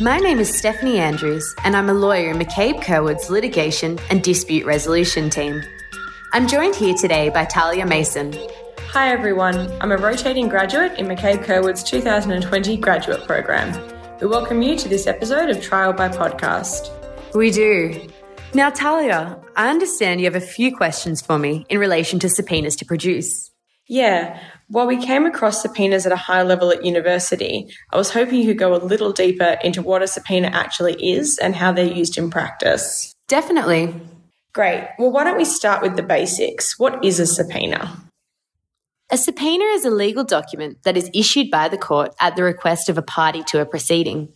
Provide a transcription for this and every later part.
My name is Stephanie Andrews, and I'm a lawyer in McCabe Curwood's litigation and dispute resolution team. I'm joined here today by Talia Mason. Hi everyone, I'm a rotating graduate in McCabe Curwood's 2020 graduate program. We welcome you to this episode of Trial by Podcast. We do. Now, Talia, I understand you have a few questions for me in relation to subpoenas to produce. Yeah, while we came across subpoenas at a high level at university, I was hoping you could go a little deeper into what a subpoena actually is and how they're used in practice. Definitely. Great. Well, why don't we start with the basics? What is a subpoena? A subpoena is a legal document that is issued by the court at the request of a party to a proceeding.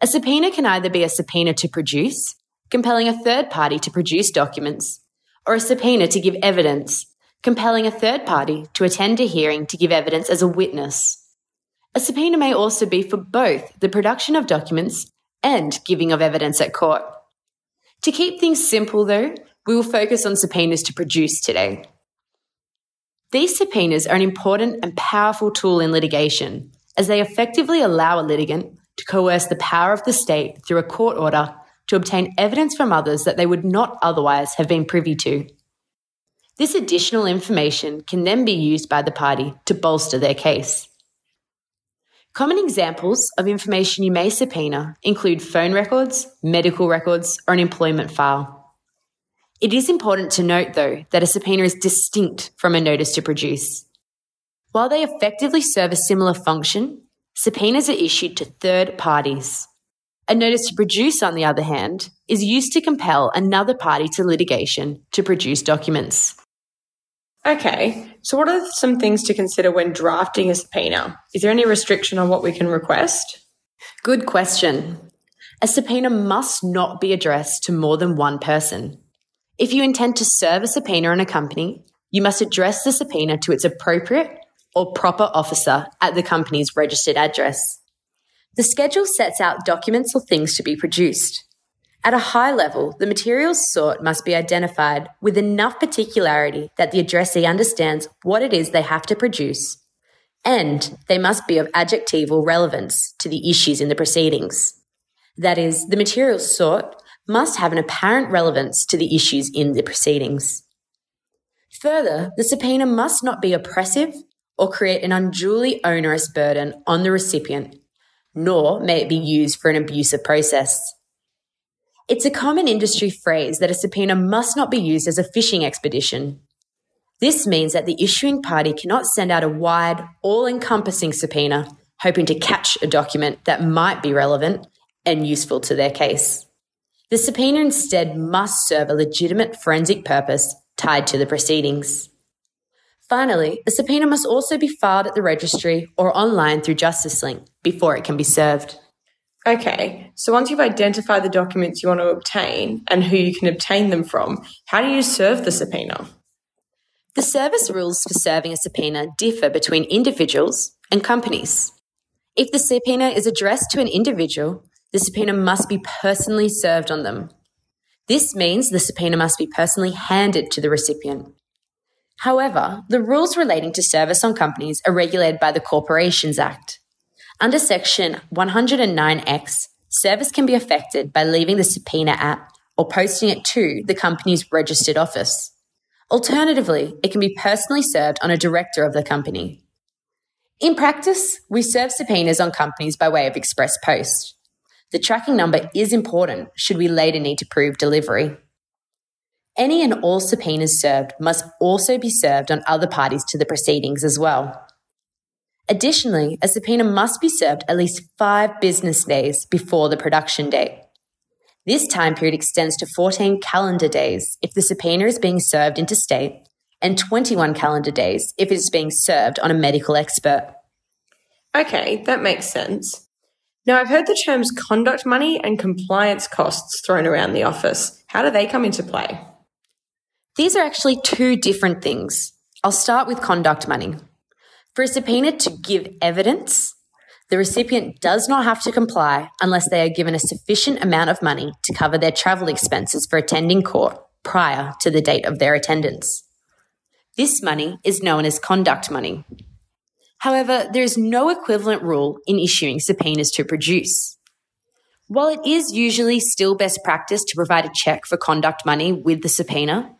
A subpoena can either be a subpoena to produce, compelling a third party to produce documents, or a subpoena to give evidence, compelling a third party to attend a hearing to give evidence as a witness. A subpoena may also be for both the production of documents and giving of evidence at court. To keep things simple, though, we will focus on subpoenas to produce today. These subpoenas are an important and powerful tool in litigation, as they effectively allow a litigant to coerce the power of the state through a court order to obtain evidence from others that they would not otherwise have been privy to. This additional information can then be used by the party to bolster their case. Common examples of information you may subpoena include phone records, medical records, or an employment file. It is important to note, though, that a subpoena is distinct from a notice to produce. While they effectively serve a similar function, subpoenas are issued to third parties. A notice to produce, on the other hand, is used to compel another party to litigation to produce documents. Okay, so what are some things to consider when drafting a subpoena? Is there any restriction on what we can request? Good question. A subpoena must not be addressed to more than one person. If you intend to serve a subpoena on a company, you must address the subpoena to its appropriate or proper officer at the company's registered address. The schedule sets out documents or things to be produced. At a high level, the materials sought must be identified with enough particularity that the addressee understands what it is they have to produce, and they must be of adjectival relevance to the issues in the proceedings. That is, the materials sought must have an apparent relevance to the issues in the proceedings. Further, the subpoena must not be oppressive or create an unduly onerous burden on the recipient, nor may it be used for an abusive process. It's a common industry phrase that a subpoena must not be used as a fishing expedition. This means that the issuing party cannot send out a wide, all encompassing subpoena hoping to catch a document that might be relevant and useful to their case. The subpoena instead must serve a legitimate forensic purpose tied to the proceedings. Finally, a subpoena must also be filed at the registry or online through JusticeLink before it can be served. Okay, so once you've identified the documents you want to obtain and who you can obtain them from, how do you serve the subpoena? The service rules for serving a subpoena differ between individuals and companies. If the subpoena is addressed to an individual, the subpoena must be personally served on them. This means the subpoena must be personally handed to the recipient. However, the rules relating to service on companies are regulated by the Corporations Act. Under Section 109X, service can be effected by leaving the subpoena at or posting it to the company's registered office. Alternatively, it can be personally served on a director of the company. In practice, we serve subpoenas on companies by way of express post. The tracking number is important should we later need to prove delivery. Any and all subpoenas served must also be served on other parties to the proceedings as well. Additionally, a subpoena must be served at least five business days before the production date. This time period extends to 14 calendar days if the subpoena is being served interstate and 21 calendar days if it is being served on a medical expert. Okay, that makes sense. Now, I've heard the terms conduct money and compliance costs thrown around the office. How do they come into play? These are actually two different things. I'll start with conduct money. For a subpoena to give evidence, the recipient does not have to comply unless they are given a sufficient amount of money to cover their travel expenses for attending court prior to the date of their attendance. This money is known as conduct money. However, there is no equivalent rule in issuing subpoenas to produce. While it is usually still best practice to provide a check for conduct money with the subpoena,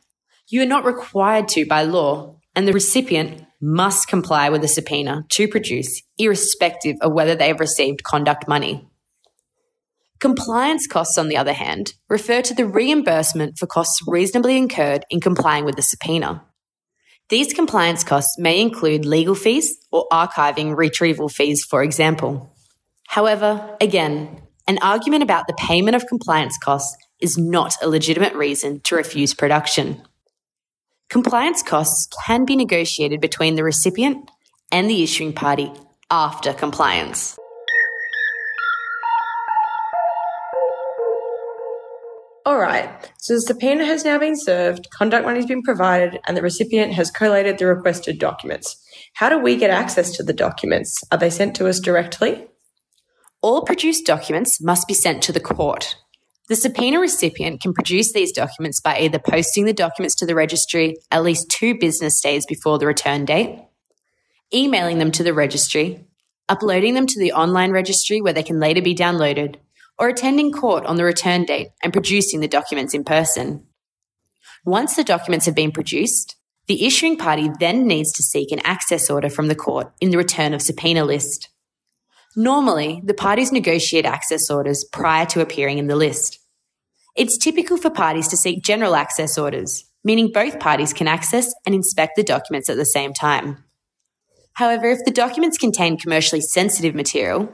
you are not required to by law, and the recipient must comply with a subpoena to produce, irrespective of whether they have received conduct money. Compliance costs, on the other hand, refer to the reimbursement for costs reasonably incurred in complying with the subpoena. These compliance costs may include legal fees or archiving retrieval fees, for example. However, again, an argument about the payment of compliance costs is not a legitimate reason to refuse production. Compliance costs can be negotiated between the recipient and the issuing party after compliance. All right, so the subpoena has now been served, conduct money has been provided, and the recipient has collated the requested documents. How do we get access to the documents? Are they sent to us directly? All produced documents must be sent to the court. The subpoena recipient can produce these documents by either posting the documents to the registry at least two business days before the return date, emailing them to the registry, uploading them to the online registry where they can later be downloaded, or attending court on the return date and producing the documents in person. Once the documents have been produced, the issuing party then needs to seek an access order from the court in the return of subpoena list. Normally, the parties negotiate access orders prior to appearing in the list. It's typical for parties to seek general access orders, meaning both parties can access and inspect the documents at the same time. However, if the documents contain commercially sensitive material,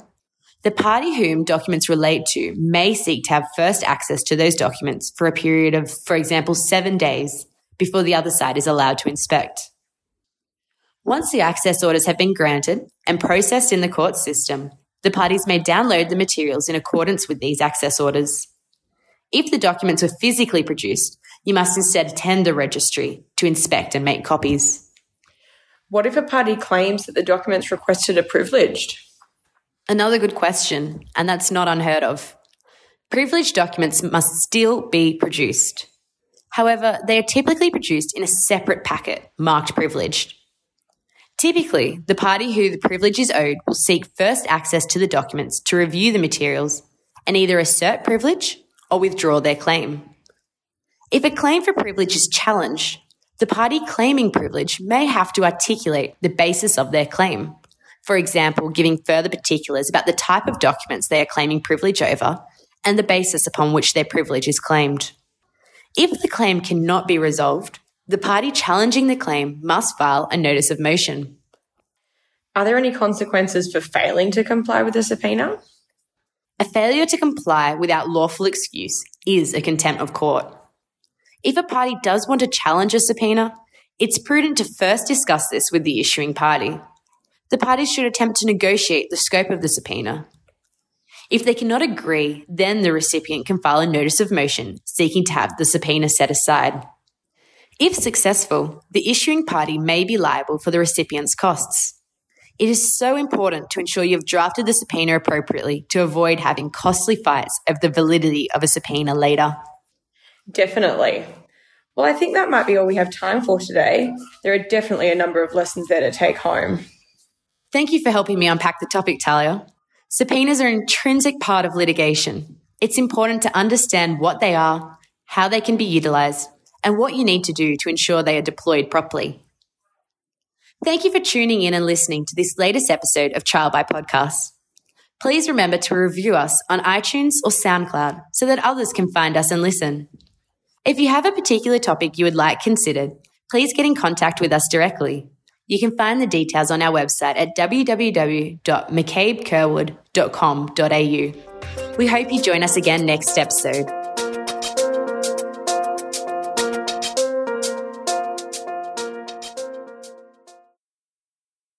the party whom documents relate to may seek to have first access to those documents for a period of, for example, seven days before the other side is allowed to inspect. Once the access orders have been granted and processed in the court system, the parties may download the materials in accordance with these access orders. If the documents were physically produced, you must instead attend the registry to inspect and make copies. What if a party claims that the documents requested are privileged? Another good question, and that's not unheard of. Privileged documents must still be produced. However, they are typically produced in a separate packet marked privileged. Typically, the party who the privilege is owed will seek first access to the documents to review the materials and either assert privilege or withdraw their claim. If a claim for privilege is challenged, the party claiming privilege may have to articulate the basis of their claim for example, giving further particulars about the type of documents they are claiming privilege over and the basis upon which their privilege is claimed. If the claim cannot be resolved, the party challenging the claim must file a notice of motion. Are there any consequences for failing to comply with the subpoena? A failure to comply without lawful excuse is a contempt of court. If a party does want to challenge a subpoena, it's prudent to first discuss this with the issuing party the parties should attempt to negotiate the scope of the subpoena. If they cannot agree, then the recipient can file a notice of motion seeking to have the subpoena set aside. If successful, the issuing party may be liable for the recipient's costs. It is so important to ensure you've drafted the subpoena appropriately to avoid having costly fights over the validity of a subpoena later. Definitely. Well, I think that might be all we have time for today. There are definitely a number of lessons there to take home. Thank you for helping me unpack the topic, Talia. Subpoenas are an intrinsic part of litigation. It's important to understand what they are, how they can be utilised, and what you need to do to ensure they are deployed properly. Thank you for tuning in and listening to this latest episode of Trial by Podcast. Please remember to review us on iTunes or SoundCloud so that others can find us and listen. If you have a particular topic you would like considered, please get in contact with us directly. You can find the details on our website at www.mccabecurwood.com.au. We hope you join us again next episode.